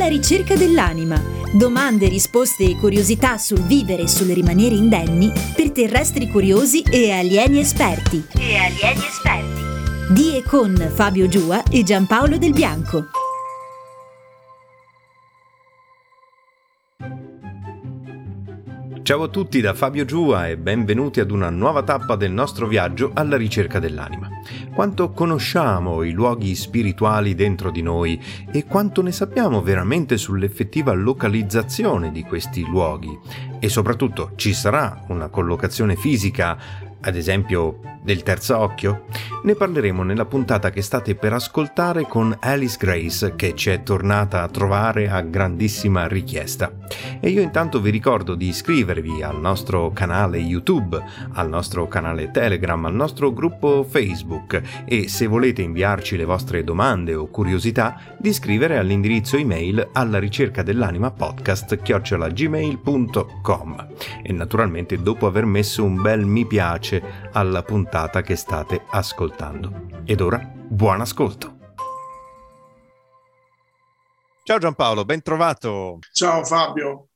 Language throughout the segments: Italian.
Alla ricerca dell'anima. Domande, risposte e curiosità sul vivere e sul rimanere indenni per terrestri curiosi e alieni esperti. E alieni esperti. Di e con Fabio Giua e Giampaolo Del Bianco. Ciao a tutti da Fabio Giua e benvenuti ad una nuova tappa del nostro viaggio alla ricerca dell'anima. Quanto conosciamo i luoghi spirituali dentro di noi e quanto ne sappiamo veramente sull'effettiva localizzazione di questi luoghi e soprattutto ci sarà una collocazione fisica ad esempio del terzo occhio? Ne parleremo nella puntata che state per ascoltare con Alice Grace che ci è tornata a trovare a grandissima richiesta. E io intanto vi ricordo di iscrivervi al nostro canale YouTube, al nostro canale Telegram, al nostro gruppo Facebook e se volete inviarci le vostre domande o curiosità di scrivere all'indirizzo email alla ricerca dell'anima podcast chiocciolagmail.com e naturalmente dopo aver messo un bel mi piace alla puntata che state ascoltando. Ed ora, buon ascolto! Ciao Giampaolo, ben trovato. Ciao Fabio.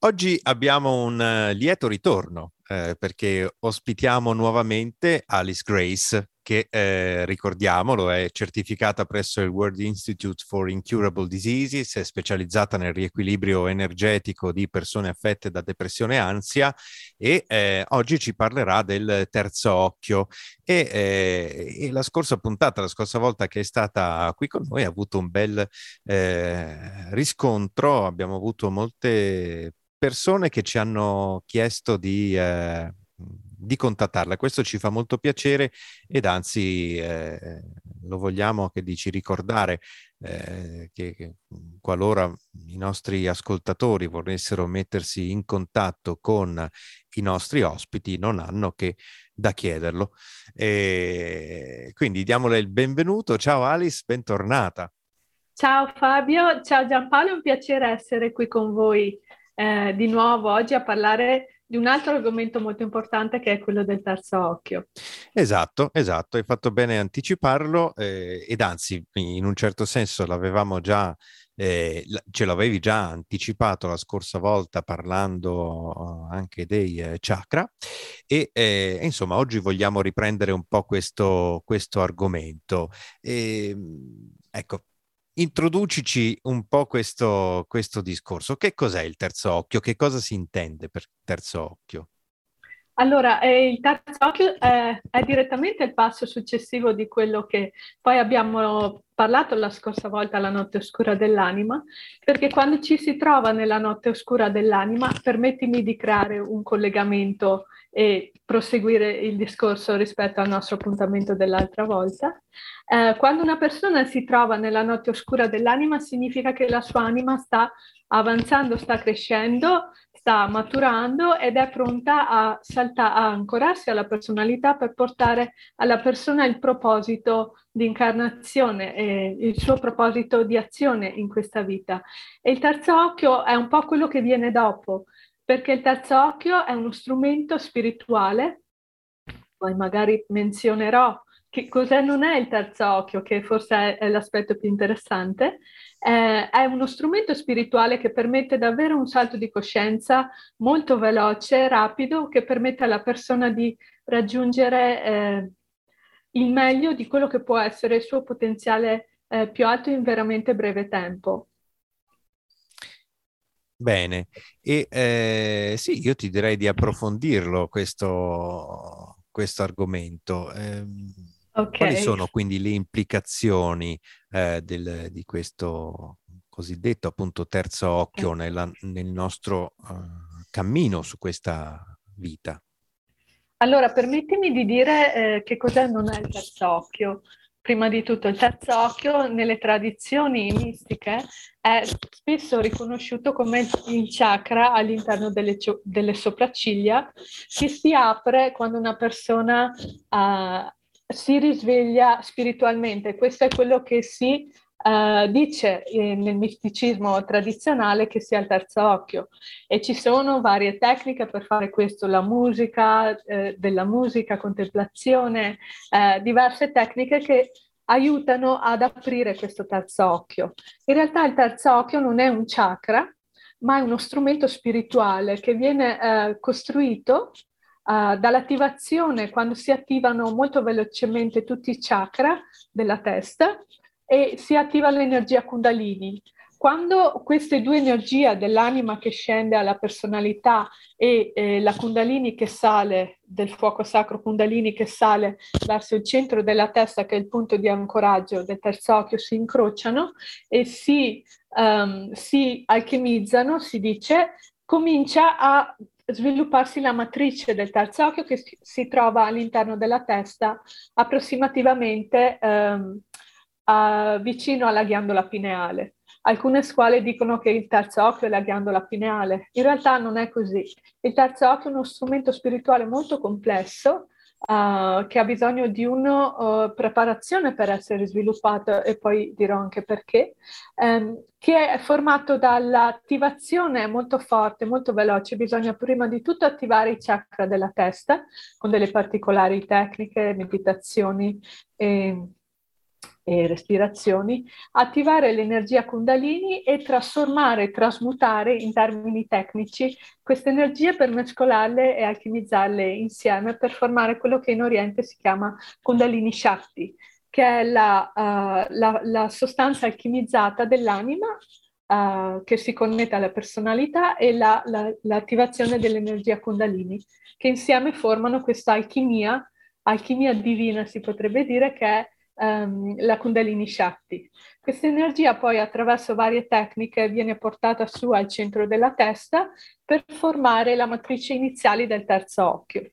Oggi abbiamo un uh, lieto ritorno eh, perché ospitiamo nuovamente Alice Grace, che eh, ricordiamolo è certificata presso il World Institute for Incurable Diseases, è specializzata nel riequilibrio energetico di persone affette da depressione e ansia e eh, oggi ci parlerà del terzo occhio. E, eh, e, la scorsa puntata, la scorsa volta che è stata qui con noi ha avuto un bel eh, riscontro, abbiamo avuto molte persone che ci hanno chiesto di, eh, di contattarla. Questo ci fa molto piacere ed anzi eh, lo vogliamo che dici ricordare eh, che, che, qualora i nostri ascoltatori volessero mettersi in contatto con i nostri ospiti non hanno che da chiederlo. E quindi diamole il benvenuto. Ciao Alice, bentornata. Ciao Fabio, ciao Giampaolo, è un piacere essere qui con voi eh, di nuovo oggi a parlare di un altro argomento molto importante che è quello del terzo occhio. Esatto, esatto, hai fatto bene anticiparlo eh, ed anzi in un certo senso l'avevamo già, eh, ce l'avevi già anticipato la scorsa volta parlando anche dei eh, chakra e eh, insomma oggi vogliamo riprendere un po' questo, questo argomento. E, ehm, ecco, introducici un po' questo, questo discorso. Che cos'è il terzo occhio? Che cosa si intende per terzo occhio? Allora, eh, il terzo occhio è, è, direttamente il passo successivo di quello che poi abbiamo parlato la scorsa volta, la notte oscura dell'anima, perché quando ci si trova nella notte oscura dell'anima, permettimi di creare un collegamento e proseguire il discorso rispetto al nostro appuntamento dell'altra volta. Eh, quando una persona si trova nella notte oscura dell'anima, significa che la sua anima sta avanzando, sta crescendo, sta maturando ed è pronta a, salta- a ancorarsi alla personalità per portare alla persona il proposito di incarnazione e il suo proposito di azione in questa vita. E il terzo occhio è un po' quello che viene dopo, perché il terzo occhio è uno strumento spirituale, poi magari menzionerò che cos'è non è il terzo occhio, che forse è, l'aspetto più interessante, eh, è uno strumento spirituale che permette davvero un salto di coscienza molto veloce, rapido, che permette alla persona di raggiungere eh, il meglio di quello che può essere il suo potenziale eh, più alto in veramente breve tempo. Bene, e eh, sì, io ti direi di approfondirlo questo, questo argomento. Eh, Okay. Quali sono quindi le implicazioni eh, del, di questo cosiddetto appunto terzo occhio nella, nel nostro uh, cammino su questa vita? Allora, permettimi di dire eh, che cos'è non è il terzo occhio. Prima di tutto, il terzo occhio nelle tradizioni mistiche è spesso riconosciuto come il chakra all'interno delle, delle sopracciglia che si apre quando una persona uh, si risveglia spiritualmente. Questo è quello che si Uh, dice eh, nel misticismo tradizionale che sia il terzo occhio e ci sono varie tecniche per fare questo, la musica, eh, della musica, contemplazione, eh, diverse tecniche che aiutano ad aprire questo terzo occhio. In realtà il terzo occhio non è un chakra, ma è uno strumento spirituale che viene eh, costruito Uh, dall'attivazione, quando si attivano molto velocemente tutti i chakra della testa, e si attiva l'energia Kundalini. Quando queste due energie dell'anima che scende alla personalità e eh, la Kundalini che sale, del fuoco sacro Kundalini che sale verso il centro della testa, che è il punto di ancoraggio del terzo occhio, si incrociano e si, um, si alchemizzano, si dice, comincia a svilupparsi la matrice del terzo occhio che si, trova all'interno della testa approssimativamente um, uh, vicino alla ghiandola pineale. Alcune scuole dicono che il terzo occhio è la ghiandola pineale. In realtà non è così. Il terzo occhio è uno strumento spirituale molto complesso uh, che ha bisogno di una uh, preparazione per essere sviluppato e poi dirò anche perché, um, che è formato dall'attivazione molto forte, molto veloce. Bisogna prima di tutto attivare i chakra della testa con delle particolari tecniche, meditazioni e e respirazioni, attivare l'energia Kundalini e trasformare, trasmutare in termini tecnici queste energie per mescolarle e alchimizzarle insieme per formare quello che in Oriente si chiama Kundalini Shakti, che è la, uh, la, la sostanza alchimizzata dell'anima uh, che si connette alla personalità e la, l'attivazione dell'energia Kundalini, che insieme formano questa alchimia, alchimia divina si potrebbe dire, che è um, la Kundalini Shakti. Questa energia poi attraverso varie tecniche viene portata su al centro della testa per formare la matrice iniziale del terzo occhio.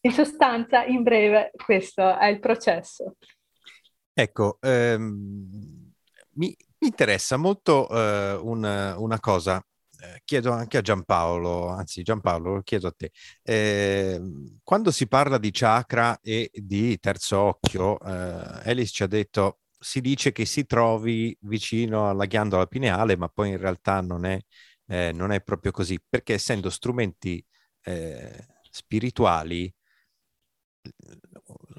In sostanza, in breve, questo è il processo. Ecco, ehm, mi, interessa molto eh, una, una cosa eh, chiedo anche a Giampaolo, anzi Giampaolo lo chiedo a te, eh, quando si parla di chakra e di terzo occhio, eh, Alice ci ha detto si dice che si trovi vicino alla ghiandola pineale, ma poi in realtà non è, eh, non è proprio così, perché essendo strumenti eh, spirituali,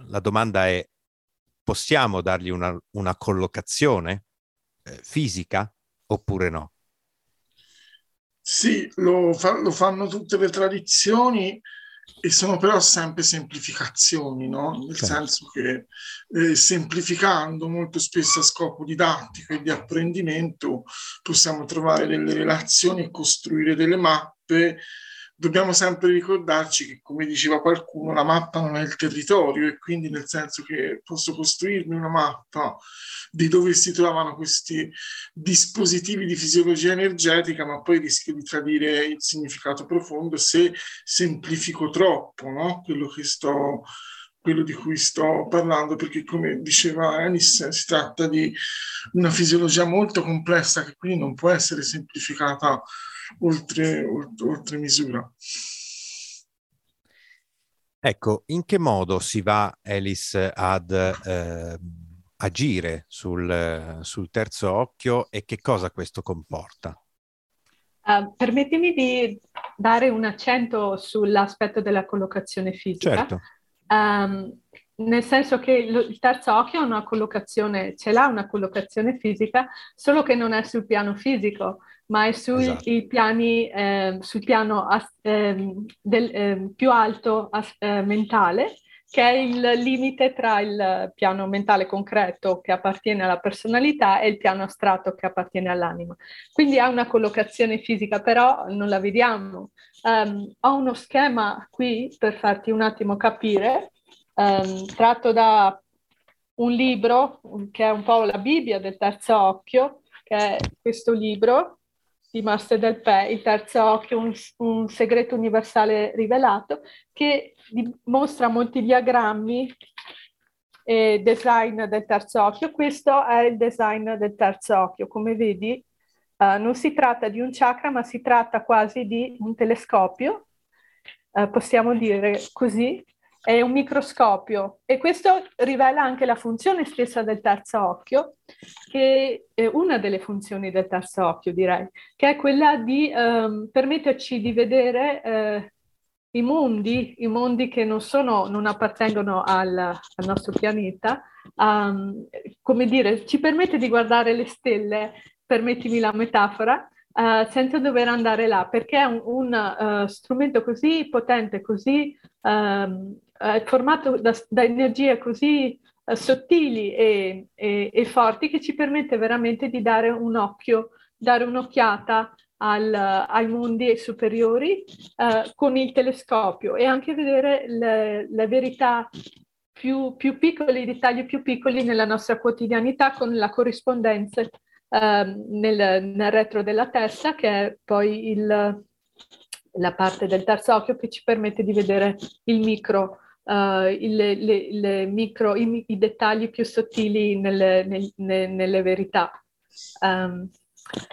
la domanda è possiamo dargli una, una collocazione eh, fisica oppure no? Sì, lo, fa, lo, fanno tutte le tradizioni e sono però sempre semplificazioni, no? Nel certo. senso che eh, semplificando molto spesso a scopo didattico e di apprendimento possiamo trovare delle relazioni e costruire delle mappe dobbiamo sempre ricordarci che, come diceva qualcuno, la mappa non è il territorio e quindi nel senso che posso costruirmi una mappa di dove si trovano questi dispositivi di fisiologia energetica, ma poi rischio di tradire il significato profondo se semplifico troppo no? quello che sto quello di cui sto parlando, perché come diceva Anis, si tratta di una fisiologia molto complessa che quindi non può essere semplificata oltre, oltre, oltre misura. Ecco, in che modo si va, Alice, ad eh, agire sul, sul, terzo occhio e che cosa questo comporta? Uh, permettimi di dare un accento sull'aspetto della collocazione fisica. Certo. Um, nel senso che il terzo occhio ha una collocazione, ce l'ha una collocazione fisica, solo che non è sul piano fisico, ma è sui esatto. piani, eh, sul piano eh, del, eh, più alto eh, mentale, che è il limite tra il piano mentale concreto che appartiene alla personalità e il piano astratto che appartiene all'anima. Quindi ha una collocazione fisica, però non la vediamo. Um, ho uno schema qui per farti un attimo capire, um, tratto da un libro che è un po' la Bibbia del terzo occhio, che è questo libro, Master del Pè, il terzo occhio, un, un segreto universale rivelato, che mostra molti diagrammi e design del terzo occhio. Questo è il design del terzo occhio. Come vedi, uh, non si tratta di un chakra, ma si tratta quasi di un telescopio, uh, possiamo dire così, è un microscopio. E questo rivela anche la funzione stessa del terzo occhio, che è una delle funzioni del terzo occhio, direi, che è quella di um, permetterci di vedere uh, i mondi, i mondi che non, sono, non appartengono al, al nostro pianeta, um, come dire, ci permette di guardare le stelle, permettimi la metafora, uh, senza dover andare là, perché è un, un uh, strumento così potente, così um, uh, formato da, da, energie così sottili e, e, e forti che ci permette veramente di dare un occhio, dare un'occhiata al, ai mondi superiori uh, con il telescopio e anche vedere le, le verità più, più, piccole, i dettagli più piccoli nella nostra quotidianità con la corrispondenza uh, nel, nel, retro della testa, che è poi il, la parte del terzo occhio che ci permette di vedere il micro. Uh, il, le, le micro, i, i, dettagli più sottili nelle, nelle, nelle verità. Um,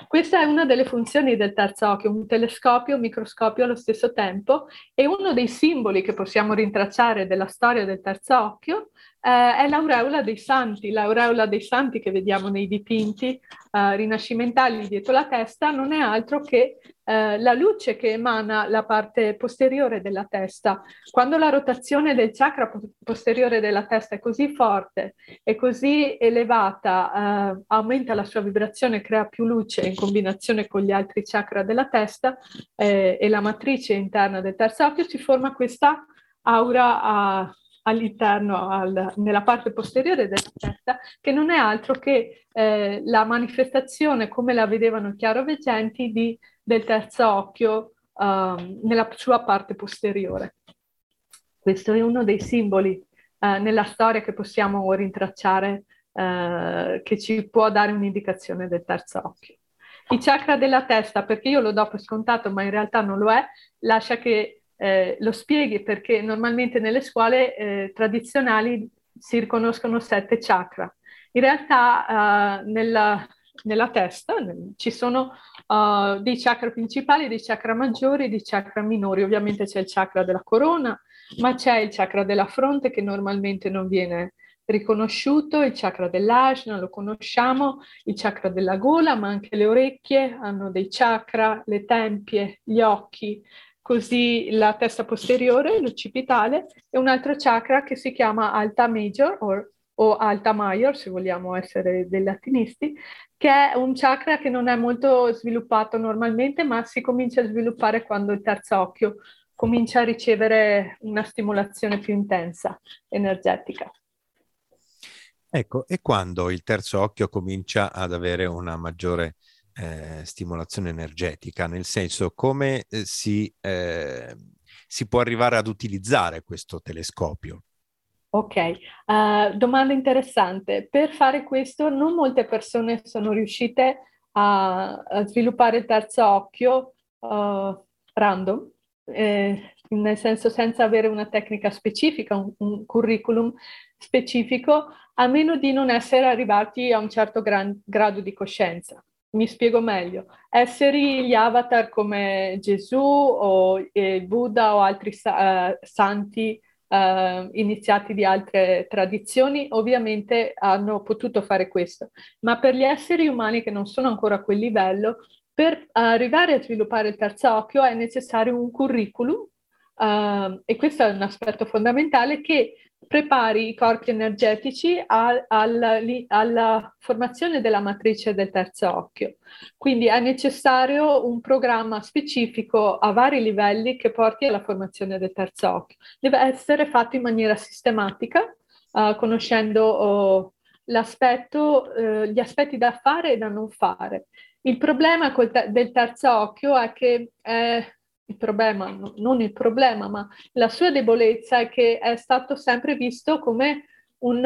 questa è una delle funzioni del terzo occhio, un telescopio, un microscopio allo stesso tempo e uno dei simboli che possiamo rintracciare della storia del terzo occhio eh, è l'aureola dei santi. L'aureola dei santi che vediamo nei dipinti eh, rinascimentali dietro la testa non è altro che eh, la luce che emana la parte posteriore della testa. Quando la rotazione del chakra posteriore della testa è così forte e così elevata, eh, aumenta la sua vibrazione, crea più luce in combinazione con gli altri chakra della testa eh, e la matrice interna del terzo occhio, si forma questa aura a, all'interno, al, nella parte posteriore della testa, che non è altro che eh, la manifestazione, come la vedevano chiaroveggenti, del terzo occhio um, nella sua parte posteriore. Questo è uno dei simboli uh, nella storia che possiamo rintracciare, uh, che ci può dare un'indicazione del terzo occhio. Il chakra della testa, perché io lo do per scontato, ma in realtà non lo è, lascia che eh, lo spieghi perché normalmente nelle scuole eh, tradizionali si riconoscono sette chakra. In realtà uh, nella, nella, testa ci sono uh, dei chakra principali, dei chakra maggiori dei chakra minori. Ovviamente c'è il chakra della corona, ma c'è il chakra della fronte che normalmente non viene riconosciuto, il chakra dell'ajna lo conosciamo, il chakra della gola, ma anche le orecchie hanno dei chakra, le tempie, gli occhi, così la testa posteriore, l'occipitale, e un altro chakra che si chiama alta major or, o alta major, se vogliamo essere dei latinisti, che è un chakra che non è molto sviluppato normalmente, ma si comincia a sviluppare quando il terzo occhio comincia a ricevere una stimolazione più intensa, energetica. Ecco, e quando il terzo occhio comincia ad avere una maggiore eh, stimolazione energetica, nel senso come eh, si, eh, si, può arrivare ad utilizzare questo telescopio. Ok, uh, domanda interessante. Per fare questo non molte persone sono riuscite a, a sviluppare il terzo occhio uh, random, eh, nel senso senza avere una tecnica specifica, un, un, curriculum specifico, a meno di non essere arrivati a un certo gran, grado di coscienza mi spiego meglio, essere gli avatar come Gesù o il Buddha o altri uh, santi uh, iniziati di altre tradizioni ovviamente hanno potuto fare questo, ma per gli esseri umani che non sono ancora a quel livello, per arrivare a sviluppare il terzo occhio è necessario un curriculum uh, e questo è un aspetto fondamentale che prepari i corpi energetici a, alla, alla, formazione della matrice del terzo occhio. Quindi è necessario un programma specifico a vari livelli che porti alla formazione del terzo occhio. Deve essere fatto in maniera sistematica, uh, conoscendo uh, uh, gli aspetti da fare e da non fare. Il problema te- del terzo occhio è che è il problema, no, non il problema, ma la sua debolezza è che è stato sempre visto come un,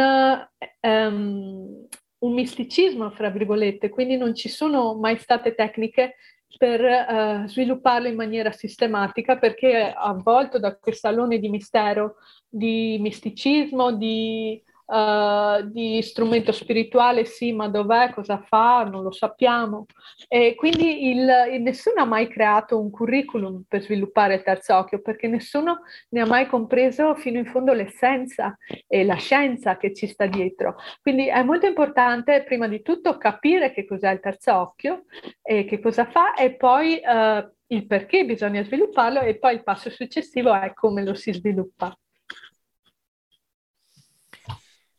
um, un misticismo, fra virgolette, quindi non ci sono mai state tecniche per uh, svilupparlo in maniera sistematica perché è avvolto da questo alone di mistero, di misticismo, di uh, di strumento spirituale, sì, ma dov'è, cosa fa, non lo sappiamo. E quindi il, nessuno ha mai creato un curriculum per sviluppare il terzo occhio, perché nessuno ne ha mai compreso fino in fondo l'essenza e la scienza che ci sta dietro. Quindi è molto importante, prima di tutto, capire che cos'è il terzo occhio e che cosa fa, e poi uh, il perché bisogna svilupparlo, e poi il passo successivo è come lo si sviluppa.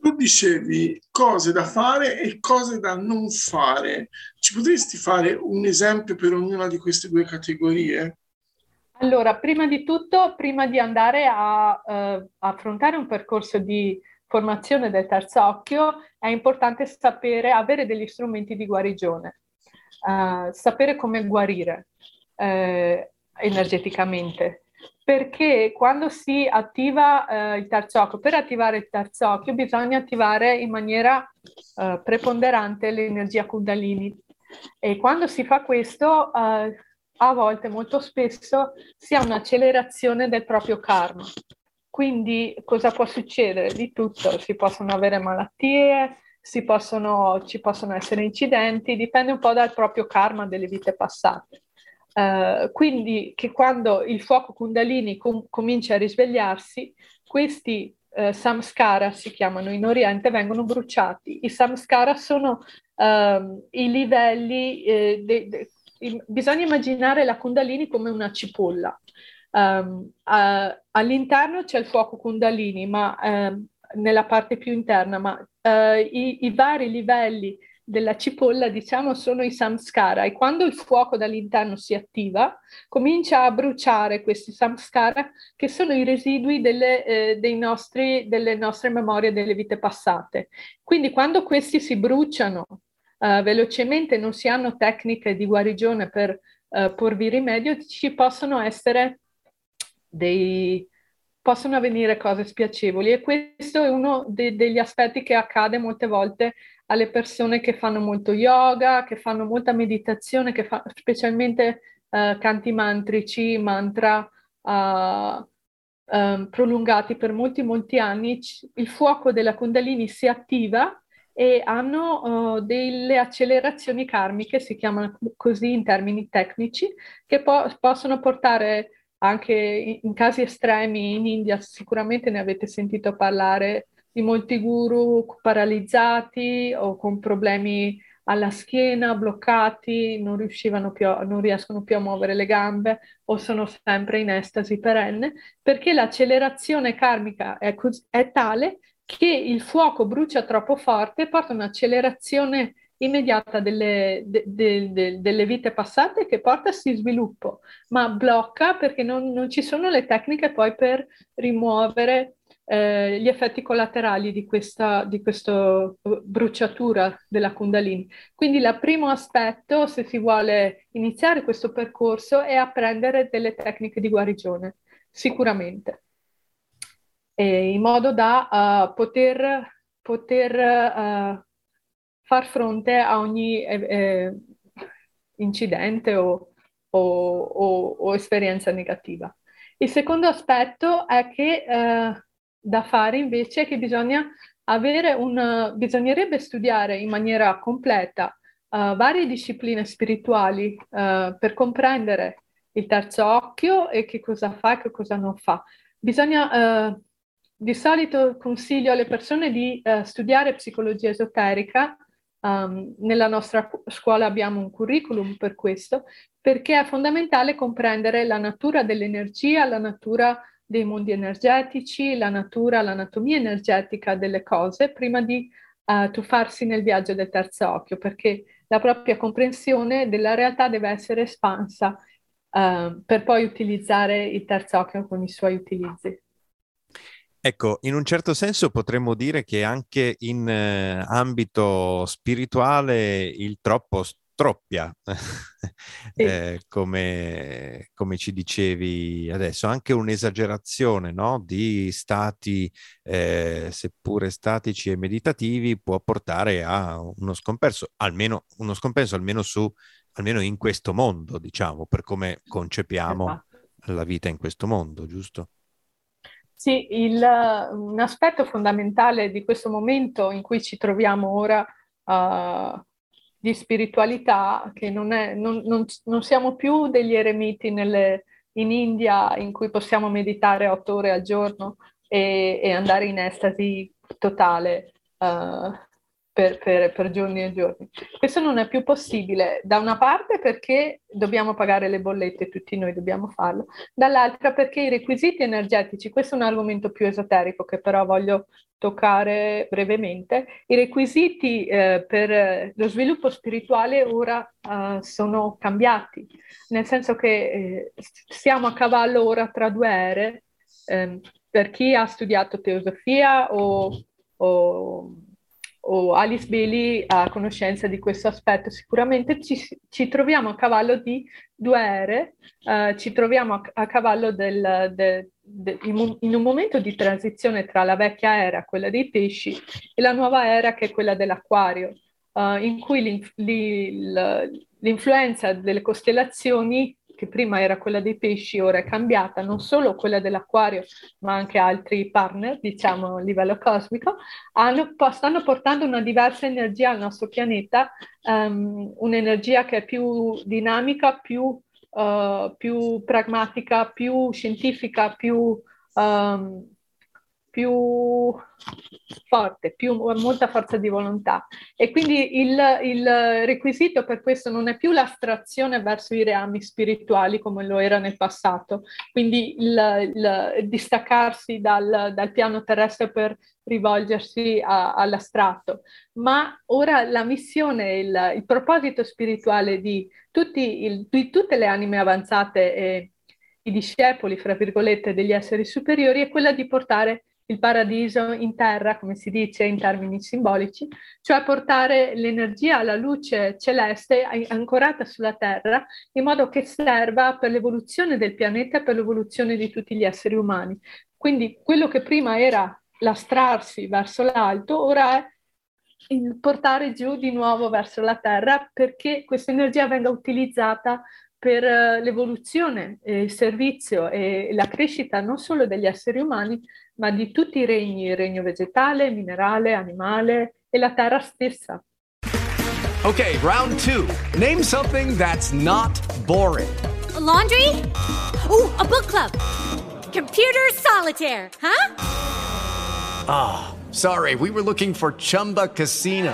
Tu dicevi cose da fare e cose da non fare. Ci potresti fare un esempio per ognuna di queste due categorie? Allora, prima di tutto, prima di andare a uh, affrontare un percorso di formazione del terzo occhio, è importante sapere, avere degli strumenti di guarigione, uh, sapere come guarire uh, energeticamente perché quando si attiva eh, il terzo occhio, per attivare il terzo occhio bisogna attivare in maniera eh, preponderante l'energia Kundalini e quando si fa questo eh, a volte, molto spesso, si ha un'accelerazione del proprio karma. Quindi cosa può succedere? Di tutto, si possono avere malattie, possono, ci possono essere incidenti, dipende un po' dal proprio karma delle vite passate. Uh, quindi che quando il fuoco Kundalini com- comincia a risvegliarsi, questi uh, samskara si chiamano in Oriente, vengono bruciati. I samskara sono uh, i livelli, eh, de- de- i- bisogna immaginare la Kundalini come una cipolla. Um, all'interno c'è il fuoco Kundalini, ma ehm, nella parte più interna, ma i-, i vari livelli della cipolla, diciamo, sono i samskara e quando il fuoco dall'interno si attiva, comincia a bruciare questi samskara che sono i residui delle, eh, nostri, delle nostre memorie delle vite passate. Quindi quando questi si bruciano eh, velocemente, non si hanno tecniche di guarigione per eh, porvi rimedio, ci possono essere dei, possono avvenire cose spiacevoli e questo è uno de- degli aspetti che accade molte volte alle persone che fanno molto yoga, che fanno molta meditazione, che fa, specialmente uh, canti mantrici, mantra uh, um, prolungati per molti, molti anni, il fuoco della Kundalini si attiva e hanno uh, delle accelerazioni karmiche, si chiamano così in termini tecnici, che po- possono portare anche in, in casi estremi in India, sicuramente ne avete sentito parlare, di molti guru paralizzati o con problemi alla schiena, bloccati, non, riuscivano più, non riescono più a muovere le gambe o sono sempre in estasi perenne, perché l'accelerazione karmica è, è tale che il fuoco brucia troppo forte e porta un'accelerazione immediata delle, de, de, de, delle, vite passate che porta a si sviluppo, ma blocca perché non, non, ci sono le tecniche poi per rimuovere eh, gli effetti collaterali di questa di questo bruciatura della Kundalini. Quindi il primo aspetto, se si vuole iniziare questo percorso, è apprendere delle tecniche di guarigione, sicuramente, e in modo da uh, poter, poter uh, far fronte a ogni eh, eh, incidente o, o, o, o, esperienza negativa. Il secondo aspetto è che eh, da fare invece che bisogna avere un, bisognerebbe studiare in maniera completa uh, varie discipline spirituali uh, per comprendere il terzo occhio e che cosa fa e che cosa non fa. Bisogna, uh, di solito consiglio alle persone di studiare psicologia esoterica. Um, nella nostra scuola abbiamo un curriculum per questo, perché è fondamentale comprendere la natura dell'energia, la natura dei mondi energetici, la natura, l'anatomia energetica delle cose prima di uh, tuffarsi nel viaggio del terzo occhio, perché la propria comprensione della realtà deve essere espansa uh, per poi utilizzare il terzo occhio con i suoi utilizzi. Ecco, in un certo senso potremmo dire che anche in eh, ambito spirituale il troppo rattroppia, eh, come, come, ci dicevi adesso, anche un'esagerazione no? di stati, eh, seppure statici e meditativi, può portare a uno scompenso, almeno, uno scompenso almeno, su, almeno in questo mondo, diciamo, per come concepiamo esatto. la vita in questo mondo, giusto? Sì, il, un aspetto fondamentale di questo momento in cui ci troviamo ora uh, di spiritualità, che non, è, non, non, non siamo più degli eremiti nelle, in India in cui possiamo meditare otto ore al giorno e, e andare in estasi totale. Uh, per, per, per, giorni e giorni. Questo non è più possibile, da una parte perché dobbiamo pagare le bollette, tutti noi dobbiamo farlo, dall'altra perché i requisiti energetici, questo è un argomento più esoterico che però voglio toccare brevemente, i requisiti eh, per lo sviluppo spirituale ora eh, sono cambiati, nel senso che eh, siamo a cavallo ora tra due ere, ehm, per chi ha studiato teosofia o, o o Alice Bailey ha conoscenza di questo aspetto. Sicuramente ci, ci troviamo a cavallo di due ere, uh, ci troviamo a, a cavallo del, de, de, in un momento di transizione tra la vecchia era, quella dei pesci, e la nuova era che è quella dell'acquario, uh, in cui l'influenza delle costellazioni che prima era quella dei pesci, ora è cambiata, non solo quella dell'acquario, ma anche altri partner, diciamo a livello cosmico, hanno, stanno portando una diversa energia al nostro pianeta, um, un'energia che è più dinamica, più, uh, più pragmatica, più scientifica, più... Um, più forte, più, molta forza di volontà. E quindi il, il, requisito per questo non è più l'astrazione verso i reami spirituali come lo era nel passato, quindi il, il distaccarsi dal, dal, piano terrestre per rivolgersi a, all'astratto, ma ora la missione, il, il proposito spirituale di, tutti, di tutte le anime avanzate e i discepoli, fra virgolette, degli esseri superiori è quella di portare il paradiso in terra, come si dice in termini simbolici, cioè portare l'energia, la luce celeste ancorata sulla terra in modo che serva per l'evoluzione del pianeta e per l'evoluzione di tutti gli esseri umani. Quindi quello che prima era lastrarsi verso l'alto, ora è il portare giù di nuovo verso la terra perché questa energia venga utilizzata per eh, l'evoluzione, il servizio e la crescita non solo degli esseri umani, ma di tutti i regni, il regno vegetale, minerale, animale e la terra stessa. Ok, round two. Name something that's not boring. A laundry? Ooh, a book club. Computer solitaire, huh? Ah, oh, sorry, we were looking for Chumba Casino.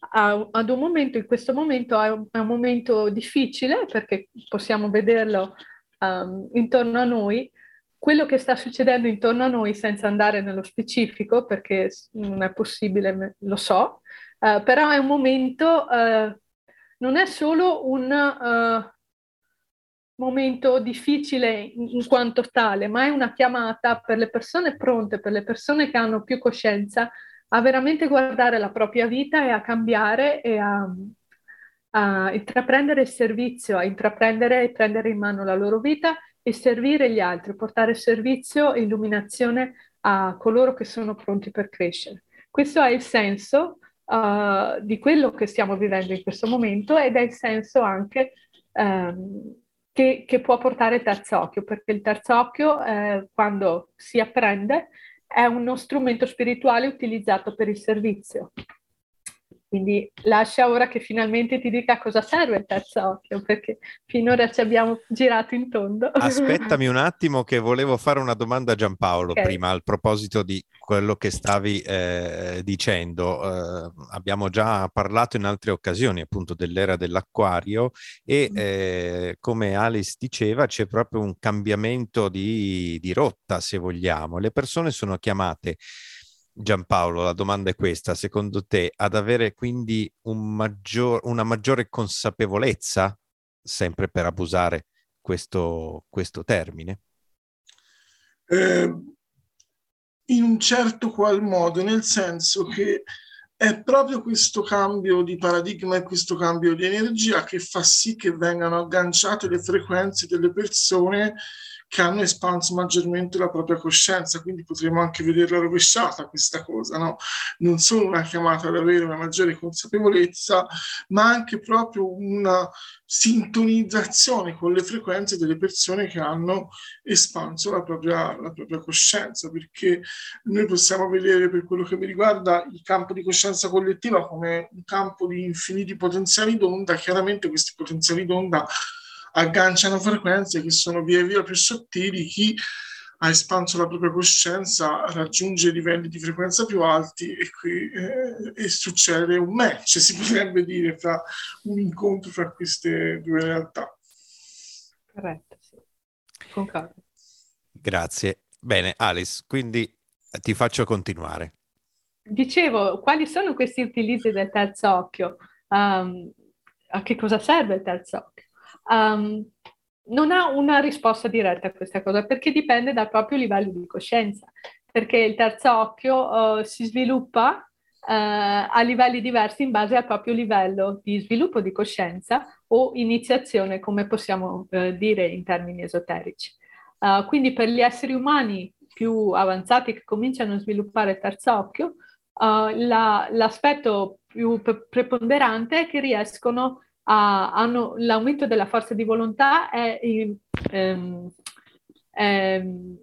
ad un momento, in questo momento è un, è un momento difficile perché possiamo vederlo um, intorno a noi, quello che sta succedendo intorno a noi senza andare nello specifico perché non è possibile, lo so, uh, però è un momento, uh, non è solo un uh, momento difficile in quanto tale, ma è una chiamata per le persone pronte, per le persone che hanno più coscienza, a veramente guardare la propria vita e a cambiare e a, a intraprendere il servizio, a intraprendere e prendere in mano la loro vita e servire gli altri, portare servizio e illuminazione a coloro che sono pronti per crescere. Questo è il senso uh, di quello che stiamo vivendo in questo momento ed è il senso anche um, che, che, può portare il terzo occhio, perché il terzo occhio, eh, quando si apprende, è uno strumento spirituale utilizzato per il servizio. Quindi lascia ora che finalmente ti dica cosa serve il terzo occhio, perché finora ci abbiamo girato in tondo. Aspettami un attimo che volevo fare una domanda a Giampaolo okay. prima al proposito di quello che stavi eh, dicendo. Eh, abbiamo già parlato in altre occasioni appunto dell'era dell'acquario e mm. eh, come Alice diceva c'è proprio un cambiamento di, di rotta se vogliamo. Le persone sono chiamate Giampaolo, la domanda è questa, secondo te, ad avere quindi un maggior, una maggiore consapevolezza, sempre per abusare questo, questo termine? Eh, in un certo qual modo, nel senso che è proprio questo cambio di paradigma e questo cambio di energia che fa sì che vengano agganciate le frequenze delle persone che hanno espanso maggiormente la propria coscienza, quindi potremmo anche vederla rovesciata questa cosa, no? non solo una chiamata ad avere una maggiore consapevolezza, ma anche proprio una sintonizzazione con le frequenze delle persone che hanno espanso la propria, la propria coscienza, perché noi possiamo vedere per quello che mi riguarda il campo di coscienza collettiva come un campo di infiniti potenziali d'onda, chiaramente questi potenziali d'onda agganciano frequenze che sono via via più sottili, chi ha espanso la propria coscienza raggiunge livelli di frequenza più alti e qui eh, e succede un match, si potrebbe dire, fra un incontro fra queste due realtà. Corretto, sì. Concordo. Grazie. Bene, Alice, quindi ti faccio continuare. Dicevo, quali sono questi utilizzi del terzo occhio? Um, a che cosa serve il terzo occhio? Um, non ha una risposta diretta a questa cosa perché dipende dal proprio livello di coscienza, perché il terzo occhio uh, si sviluppa uh, a livelli diversi in base al proprio livello di sviluppo di coscienza o iniziazione, come possiamo uh, dire in termini esoterici. quindi per gli esseri umani più avanzati che cominciano a sviluppare il terzo occhio, la, l'aspetto più preponderante è che riescono a, hanno l'aumento della forza di volontà è, ehm, ehm,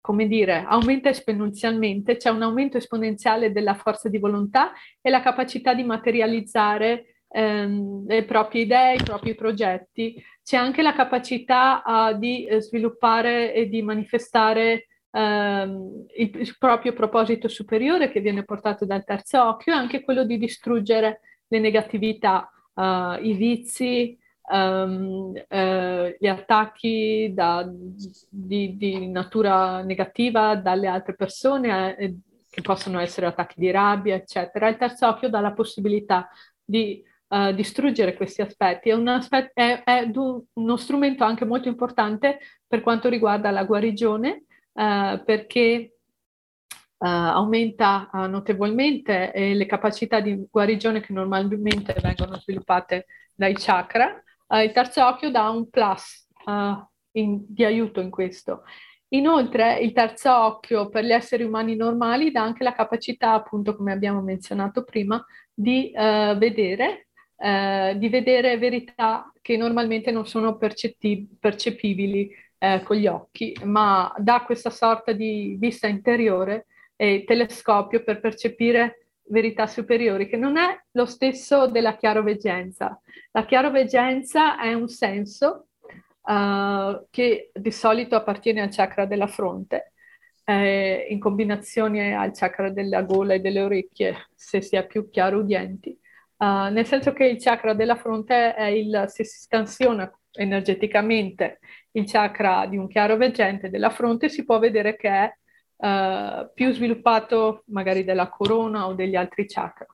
come dire, aumenta esponenzialmente, c'è un aumento esponenziale della forza di volontà e la capacità di materializzare ehm, le proprie idee, i propri progetti. C'è anche la capacità uh, di sviluppare e di manifestare ehm, il, il proprio proposito superiore che viene portato dal terzo occhio e anche quello di distruggere le negatività uh, i vizi, um, uh, gli attacchi da, di, di, natura negativa dalle altre persone, eh, che possono essere attacchi di rabbia, eccetera. Il terzo occhio dà la possibilità di uh, distruggere questi aspetti. È, un aspetto, è, è uno strumento anche molto importante per quanto riguarda la guarigione, perché Uh, aumenta uh, notevolmente eh, le capacità di guarigione che normalmente vengono sviluppate dai chakra. Uh, il terzo occhio dà un plus in, di aiuto in questo. Inoltre il terzo occhio per gli esseri umani normali dà anche la capacità, appunto come abbiamo menzionato prima, di vedere, di vedere verità che normalmente non sono percetti- percepibili con gli occhi, ma dà questa sorta di vista interiore e telescopio per percepire verità superiori, che non è lo stesso della chiaroveggenza. La chiaroveggenza è un senso uh, che di solito appartiene al chakra della fronte, eh, in combinazione al chakra della gola e delle orecchie, se si è più chiaro udienti. Uh, nel senso che il chakra della fronte è il, se si scansiona energeticamente il chakra di un chiaro veggente della fronte, si può vedere che è uh, più sviluppato magari della corona o degli altri chakra.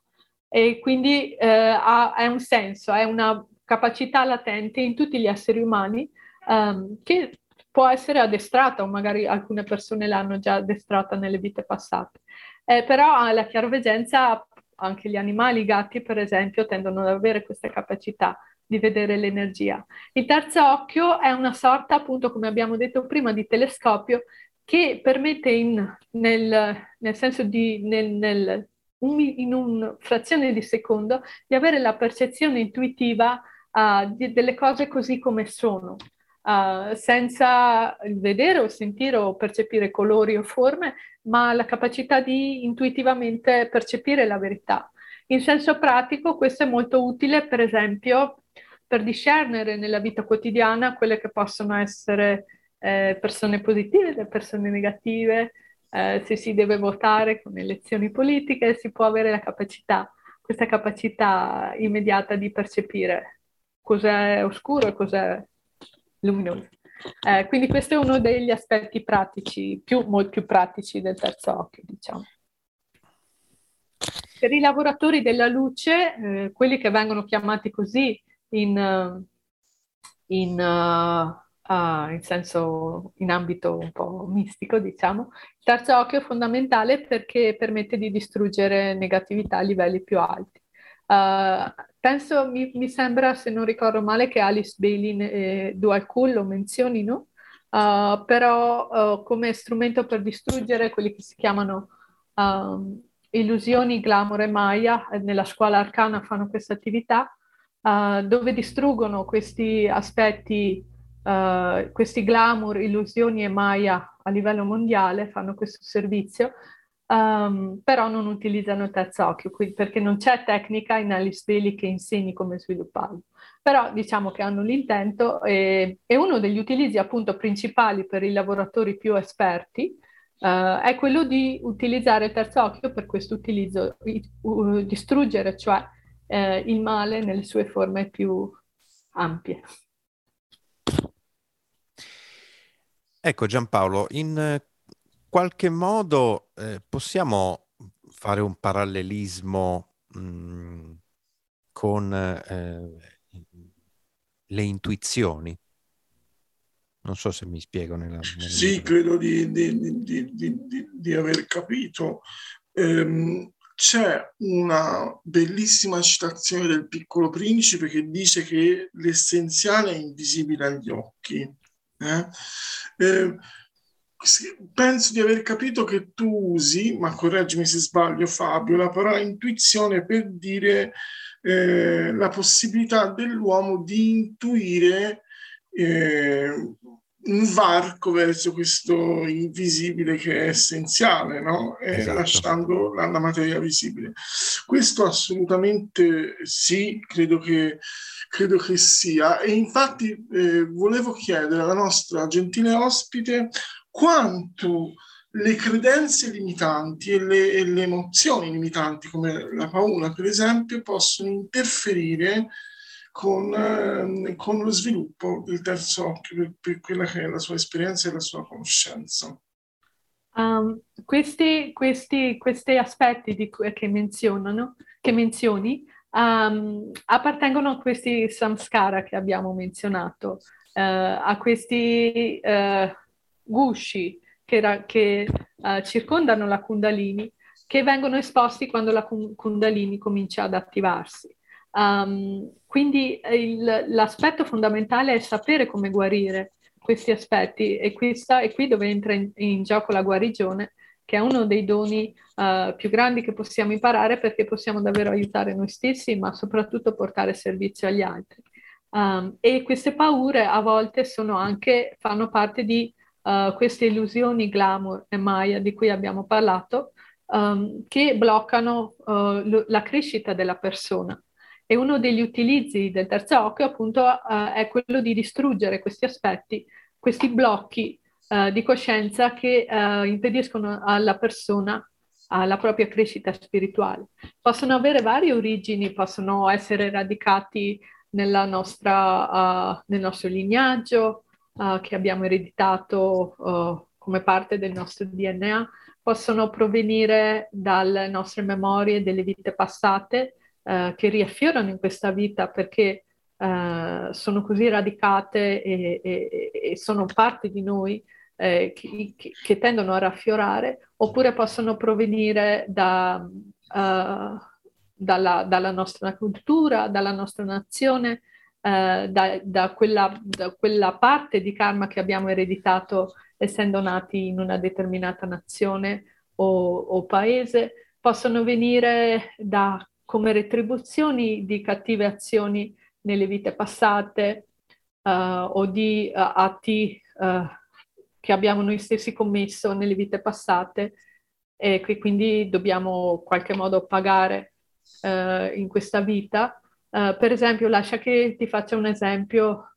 E quindi uh, ha, è un senso, è una capacità latente in tutti gli esseri umani um, che può essere addestrata o magari alcune persone l'hanno già addestrata nelle vite passate. Eh, però la chiaroveggenza, anche gli animali, i gatti per esempio, tendono ad avere questa capacità di vedere l'energia. Il terzo occhio è una sorta, appunto, come abbiamo detto prima, di telescopio che permette in, nel, nel, senso di nel, nel, in una frazione di secondo di avere la percezione intuitiva uh, di, delle cose così come sono, uh, senza vedere o sentire o percepire colori o forme, ma la capacità di intuitivamente percepire la verità. In senso pratico, questo è molto utile, per esempio, per discernere nella vita quotidiana quelle che possono essere eh, persone positive da persone negative, eh, se si deve votare con elezioni politiche, si può avere la capacità, questa capacità immediata di percepire cos'è oscuro e cos'è luminoso. Eh, quindi questo è uno degli aspetti pratici, più, molto più pratici del terzo occhio, diciamo. Per i lavoratori della luce, eh, quelli che vengono chiamati così in, in, uh, uh, in senso, in ambito un po' mistico, diciamo, il terzo occhio è fondamentale perché permette di distruggere negatività a livelli più alti. Uh, penso, mi, mi, sembra, se non ricordo male, che Alice Bailey e Dual Cool lo menzionino, uh, però come strumento per distruggere quelli che si chiamano um, illusioni, glamour e Maya, nella scuola arcana fanno questa attività, dove distruggono questi aspetti, questi glamour, illusioni e Maya a livello mondiale, fanno questo servizio, um, però non utilizzano il terzo occhio, perché non c'è tecnica in Alice Bailey che insegni come svilupparlo. Però diciamo che hanno l'intento e, e uno degli utilizzi appunto principali per i lavoratori più esperti uh, è quello di utilizzare il terzo occhio per questo utilizzo, uh, distruggere cioè uh, il male nelle sue forme più ampie. Ecco Giampaolo, in qualche modo eh, possiamo fare un parallelismo mh, mm, con eh, le intuizioni. Non so se mi spiego nella... nella sì, credo di, di, di, di, aver capito. Ehm, c'è una bellissima citazione del piccolo principe che dice che l'essenziale è invisibile agli occhi. Eh? Eh, penso di aver capito che tu usi, ma correggimi se sbaglio Fabio, la parola intuizione per dire eh, la possibilità dell'uomo di intuire eh, un varco verso questo invisibile che è essenziale, no? esatto. lasciando la, la, materia visibile. Questo assolutamente sì, credo che, credo che sia. E infatti eh, volevo chiedere alla nostra gentile ospite quanto le credenze limitanti e le, e le, emozioni limitanti, come la paura per esempio, possono interferire con, eh, con lo sviluppo del terzo occhio per, per, quella che è la sua esperienza e la sua conoscenza. Um, questi, questi, questi, aspetti di, che, menzionano, che menzioni um, appartengono a questi samskara che abbiamo menzionato, uh, a questi uh, gusci che, che uh, circondano la Kundalini, che vengono esposti quando la Kundalini comincia ad attivarsi. Um, quindi il, l'aspetto fondamentale è sapere come guarire questi aspetti e, questa, è qui dove entra in, in, gioco la guarigione, che è uno dei doni uh, più grandi che possiamo imparare perché possiamo davvero aiutare noi stessi, ma soprattutto portare servizio agli altri. Um, e queste paure a volte sono anche, fanno parte di uh, queste illusioni glamour e Maya di cui abbiamo parlato, um, che bloccano uh, lo, la crescita della persona. E uno degli utilizzi del terzo occhio appunto uh, è quello di distruggere questi aspetti, questi blocchi di coscienza che impediscono alla persona alla propria crescita spirituale. Possono avere varie origini, possono essere radicati nostra, uh, nel nostro lignaggio, uh, che abbiamo ereditato uh, come parte del nostro DNA possono provenire dalle nostre memorie delle vite passate uh, che riaffiorano in questa vita perché sono così radicate e, e, e, sono parte di noi eh, che, che, tendono a raffiorare, oppure possono provenire da, uh, dalla, dalla, nostra cultura, dalla nostra nazione, eh, da, da, quella, da, quella, parte di karma che abbiamo ereditato essendo nati in una determinata nazione o, o paese, possono venire da, come retribuzioni di cattive azioni nelle vite passate uh, o di uh, atti uh, che abbiamo noi stessi commesso nelle vite passate e che quindi dobbiamo in qualche modo pagare in questa vita. Per esempio, lascia che ti faccia un esempio.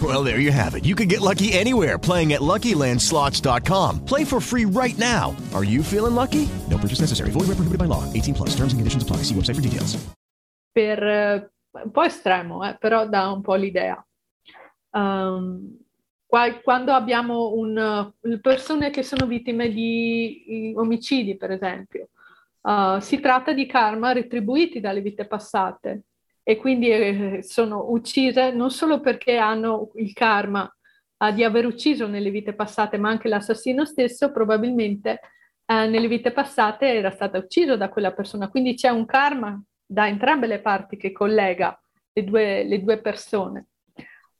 Well, there you have it. You can get lucky anywhere playing at LuckyLandSlots.com. Play for free right now. Are you feeling lucky? No purchase necessary. Void where prohibited by law. 18 plus. Terms and conditions apply. See website for details. Per uh, un po' estremo, eh, però dà un po' l'idea. Um, quando abbiamo un, uh, persone che sono vittime di omicidi, per esempio, uh, si tratta di karma retribuiti dalle vite passate e quindi eh, sono uccise non solo perché hanno il karma uh, di aver ucciso nelle vite passate, ma anche l'assassino stesso probabilmente eh, nelle vite passate era stato ucciso da quella persona. Quindi c'è un karma da entrambe le parti che collega le due, le due persone.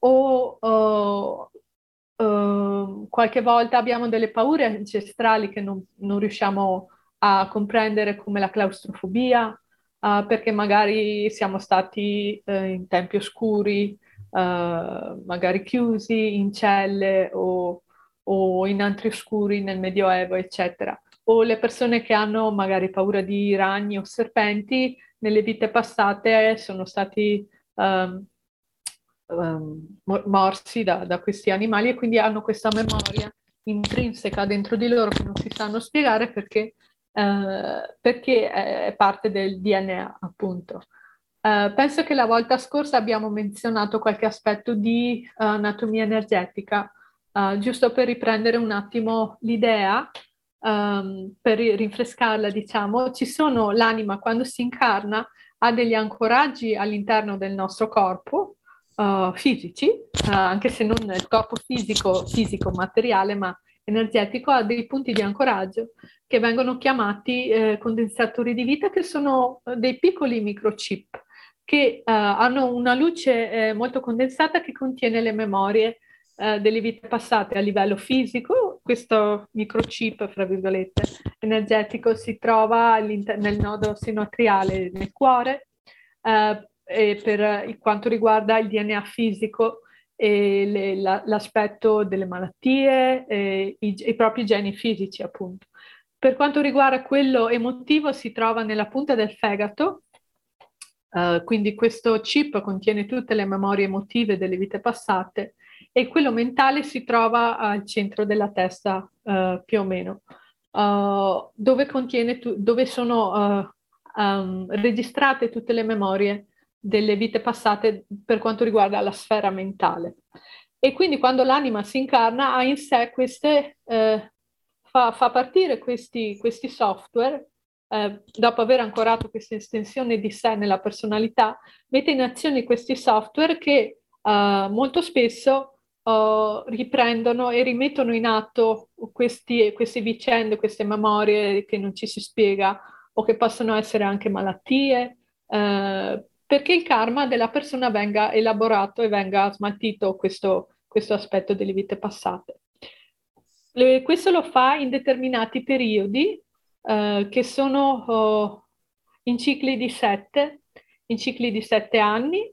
O, o uh, qualche volta abbiamo delle paure ancestrali che non, non riusciamo a comprendere come la claustrofobia, uh, perché magari siamo stati uh, in tempi oscuri, uh, magari chiusi in celle o, o, in antri oscuri nel Medioevo, eccetera. O le persone che hanno magari paura di ragni o serpenti, nelle vite passate sono stati um, um, morsi da, da, questi animali e quindi hanno questa memoria intrinseca dentro di loro che non si sanno spiegare perché, uh, perché è parte del DNA, appunto. Uh, penso che la volta scorsa abbiamo menzionato qualche aspetto di uh, anatomia energetica, uh, giusto per riprendere un attimo l'idea, um, per rinfrescarla, diciamo, ci sono l'anima quando si incarna ha degli ancoraggi all'interno del nostro corpo, uh, fisici, uh, anche se non il corpo fisico, fisico, materiale, ma energetico, ha dei punti di ancoraggio che vengono chiamati eh, condensatori di vita, che sono eh, dei piccoli microchip che uh, hanno una luce eh, molto condensata che contiene le memorie delle vite passate a livello fisico. Questo microchip, fra virgolette, energetico si trova nel nodo sinoatriale nel cuore, Uh, e per quanto riguarda il DNA fisico le, la, l'aspetto delle malattie i, i, propri geni fisici, appunto. Per quanto riguarda quello emotivo, si trova nella punta del fegato, uh, quindi questo chip contiene tutte le memorie emotive delle vite passate e quello mentale si trova al centro della testa uh, più o meno, uh, dove, tu- dove, sono um, registrate tutte le memorie delle vite passate per quanto riguarda la sfera mentale. E quindi quando l'anima si incarna ha in sé queste, eh, fa, fa, partire questi, questi software, eh, dopo aver ancorato questa estensione di sé nella personalità, mette in azione questi software che eh, molto spesso eh, riprendono e rimettono in atto questi, queste vicende, queste memorie che non ci si spiega o che possono essere anche malattie, eh, perché il karma della persona venga elaborato e venga smaltito questo, questo aspetto delle vite passate. Le, questo lo fa in determinati periodi eh, che sono oh, in cicli di sette, in cicli di sette anni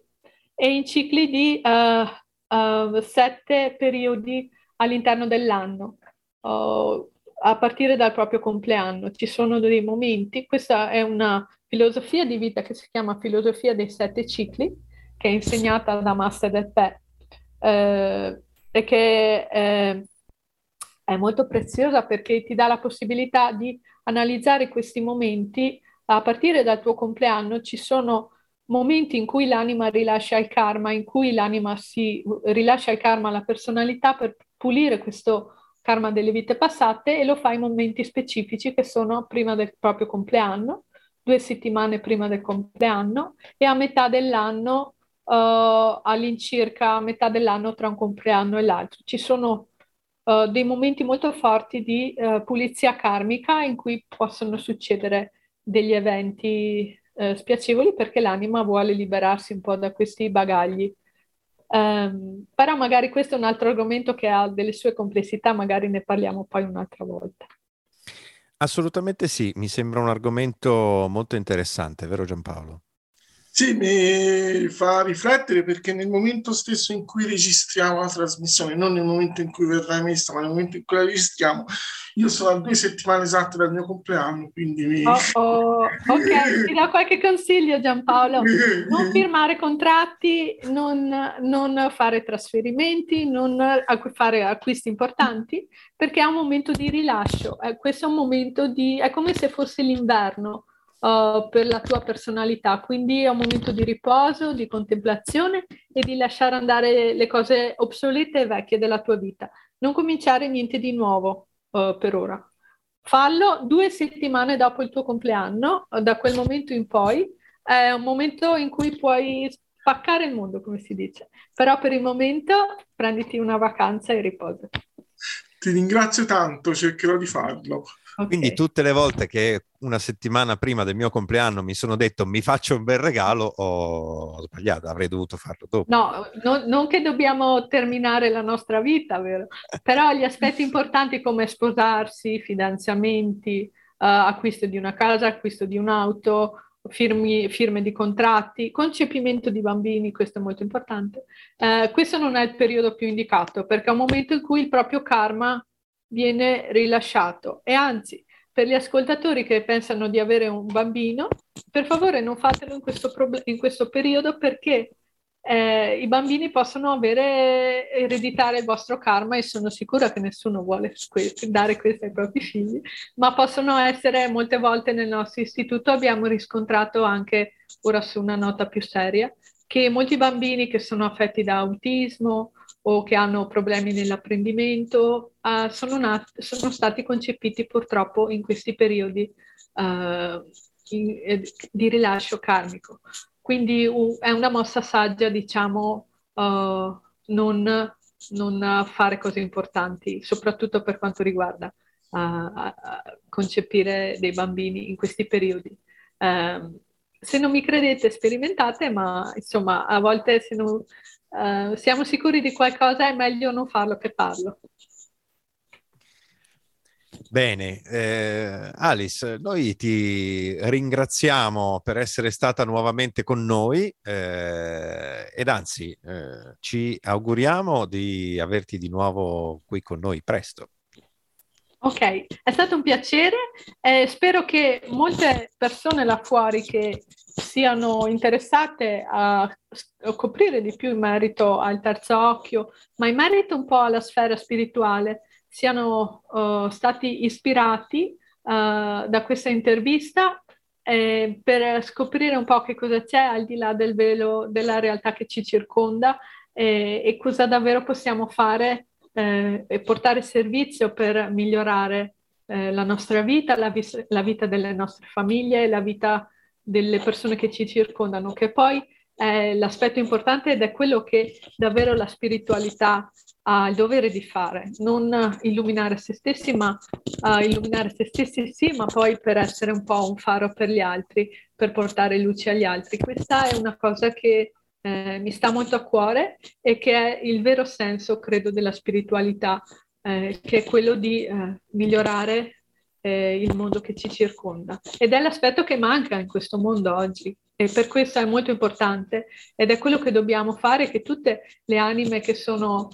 e in cicli di uh, uh, sette periodi all'interno dell'anno. Uh, a partire dal proprio compleanno. Ci sono dei momenti, questa è una filosofia di vita che si chiama filosofia dei sette cicli, che è insegnata da Master del Pè, eh, e che eh, è molto preziosa perché ti dà la possibilità di analizzare questi momenti. A partire dal tuo compleanno ci sono momenti in cui l'anima rilascia il karma, in cui l'anima si rilascia il karma alla personalità per pulire questo karma delle vite passate e lo fa in momenti specifici che sono prima del proprio compleanno, due settimane prima del compleanno e a metà dell'anno, uh, all'incirca a metà dell'anno tra un compleanno e l'altro. Ci sono uh, dei momenti molto forti di uh, pulizia karmica in cui possono succedere degli eventi spiacevoli perché l'anima vuole liberarsi un po' da questi bagagli Um, però magari questo è un altro argomento che ha delle sue complessità, magari ne parliamo poi un'altra volta. Assolutamente sì, mi sembra un argomento molto interessante, vero Giampaolo? Sì, mi fa riflettere perché nel momento stesso in cui registriamo la trasmissione, non nel momento in cui verrà emessa, ma nel momento in cui la registriamo, io sono a due settimane esatte dal mio compleanno, quindi mi... Oh, oh. Ok, ti do qualche consiglio Giampaolo. Non firmare contratti, non, non fare trasferimenti, non fare acquisti importanti, perché è un momento di rilascio. Eh, questo è un momento di... è come se fosse l'inverno uh, per la tua personalità. Quindi è un momento di riposo, di contemplazione e di lasciare andare le cose obsolete e vecchie della tua vita. Non cominciare niente di nuovo uh, per ora. Fallo due settimane dopo il tuo compleanno, da quel momento in poi. È un momento in cui puoi spaccare il mondo, come si dice. Però per il momento prenditi una vacanza e riposa. Ti ringrazio tanto, cercherò di farlo. Okay. Quindi tutte le volte che una settimana prima del mio compleanno mi sono detto mi faccio un bel regalo, ho sbagliato, avrei dovuto farlo dopo. No, no non che dobbiamo terminare la nostra vita, vero? Però gli aspetti importanti come sposarsi, fidanzamenti, uh, acquisto di una casa, acquisto di un'auto, firmi, firme di contratti, concepimento di bambini, questo è molto importante. Uh, questo non è il periodo più indicato perché è un momento in cui il proprio karma viene rilasciato e anzi per gli ascoltatori che pensano di avere un bambino, per favore non fatelo in questo, prob- in questo periodo perché eh, i bambini possono avere, ereditare il vostro karma e sono sicura che nessuno vuole que- dare questo ai propri figli, ma possono essere molte volte nel nostro istituto abbiamo riscontrato anche, ora su una nota più seria, che molti bambini che sono affetti da autismo o che hanno problemi nell'apprendimento uh, sono, nati, sono, stati concepiti purtroppo in questi periodi in, eh, di rilascio karmico. Quindi uh, è una mossa saggia, diciamo, non, non, fare cose importanti, soprattutto per quanto riguarda concepire dei bambini in questi periodi. Um, se non mi credete, sperimentate, ma insomma, a volte se non uh, siamo sicuri di qualcosa è meglio non farlo che farlo. Bene, eh, Alice, noi ti ringraziamo per essere stata nuovamente con noi eh, ed anzi eh, ci auguriamo di averti di nuovo qui con noi presto. Ok, è stato un piacere. Eh, spero che molte persone là fuori che siano interessate a scoprire di più in merito al terzo occhio, ma in merito un po' alla sfera spirituale, siano uh, stati ispirati uh, da questa intervista eh, per scoprire un po' che cosa c'è al di là del velo della realtà che ci circonda eh, e cosa davvero possiamo fare eh, e portare servizio per migliorare eh, la nostra vita, la, vis- la, vita delle nostre famiglie, la vita delle persone che ci circondano, che poi è l'aspetto importante ed è quello che davvero la spiritualità ha il dovere di fare, non illuminare se stessi, ma uh, illuminare se stessi sì, ma poi per essere un po' un faro per gli altri, per portare luce agli altri. Questa è una cosa che eh, mi sta molto a cuore e che è il vero senso, credo, della spiritualità, eh, che è quello di eh, migliorare eh, il mondo che ci circonda. Ed è l'aspetto che manca in questo mondo oggi e per questo è molto importante ed è quello che dobbiamo fare, che tutte le anime che sono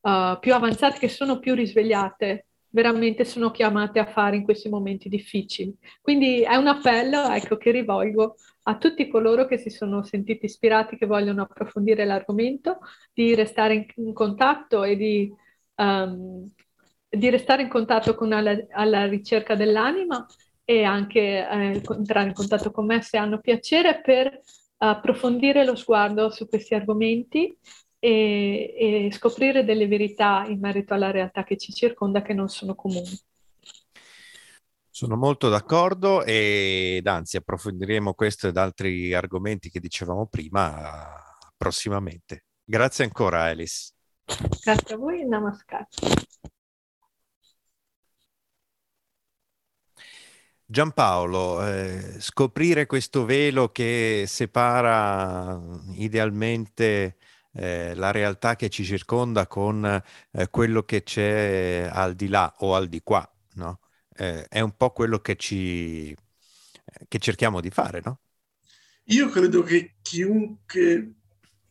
uh, più avanzate, che sono più risvegliate, veramente sono chiamate a fare in questi momenti difficili. Quindi è un appello ecco, che rivolgo a tutti coloro che si sono sentiti ispirati, che vogliono approfondire l'argomento, di restare in, in contatto e di, um, di, restare in contatto con alla, alla ricerca dell'anima e anche eh, entrare in contatto con me se hanno piacere per approfondire lo sguardo su questi argomenti e, e scoprire delle verità in merito alla realtà che ci circonda che non sono comuni. Sono molto d'accordo ed anzi approfondiremo questo ed altri argomenti che dicevamo prima prossimamente. Grazie ancora Alice. Grazie a voi e namaskar. Giampaolo, eh, scoprire questo velo che separa idealmente eh, la realtà che ci circonda con eh, quello che c'è al di là o al di qua, no? Eh, è un po' quello che ci che cerchiamo di fare, no? Io credo che chiunque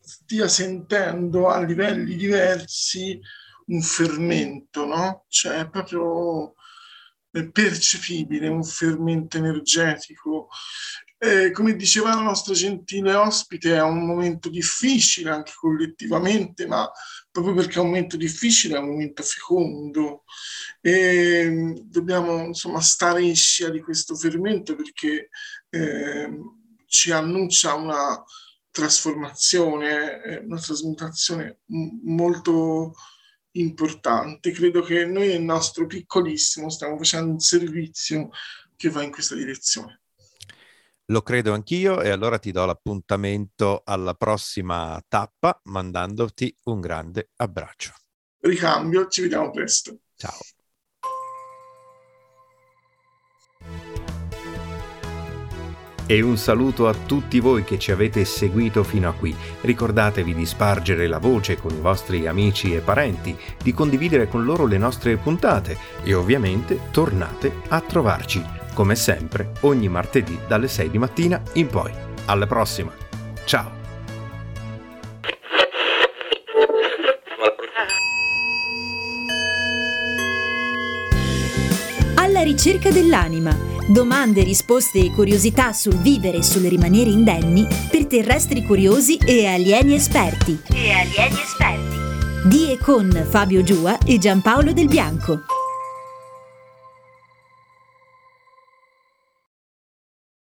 stia sentendo a livelli diversi un fermento, no? Cioè è proprio percepibile un fermento energetico. Eh, come diceva la nostra gentile ospite, è un momento difficile anche collettivamente, ma proprio perché è un momento difficile è un momento fecondo. E dobbiamo insomma stare in scia di questo fermento perché eh, ci annuncia una trasformazione, eh, una trasmutazione molto importante. Credo che noi nel nostro piccolissimo stiamo facendo un servizio che va in questa direzione. Lo credo anch'io e allora ti do l'appuntamento alla prossima tappa mandandoti un grande abbraccio. Ricambio, ci vediamo presto. Ciao. E un saluto a tutti voi che ci avete seguito fino a qui. Ricordatevi di spargere la voce con i vostri amici e parenti, di condividere con loro le nostre puntate e ovviamente tornate a trovarci, come sempre, ogni martedì dalle 6 di mattina in poi. Alla prossima. Ciao. Alla ricerca dell'anima. Domande, risposte e curiosità sul vivere e sul rimanere indenni per terrestri curiosi e alieni esperti. E alieni esperti. Di e con Fabio Giua e Giampaolo Del Bianco.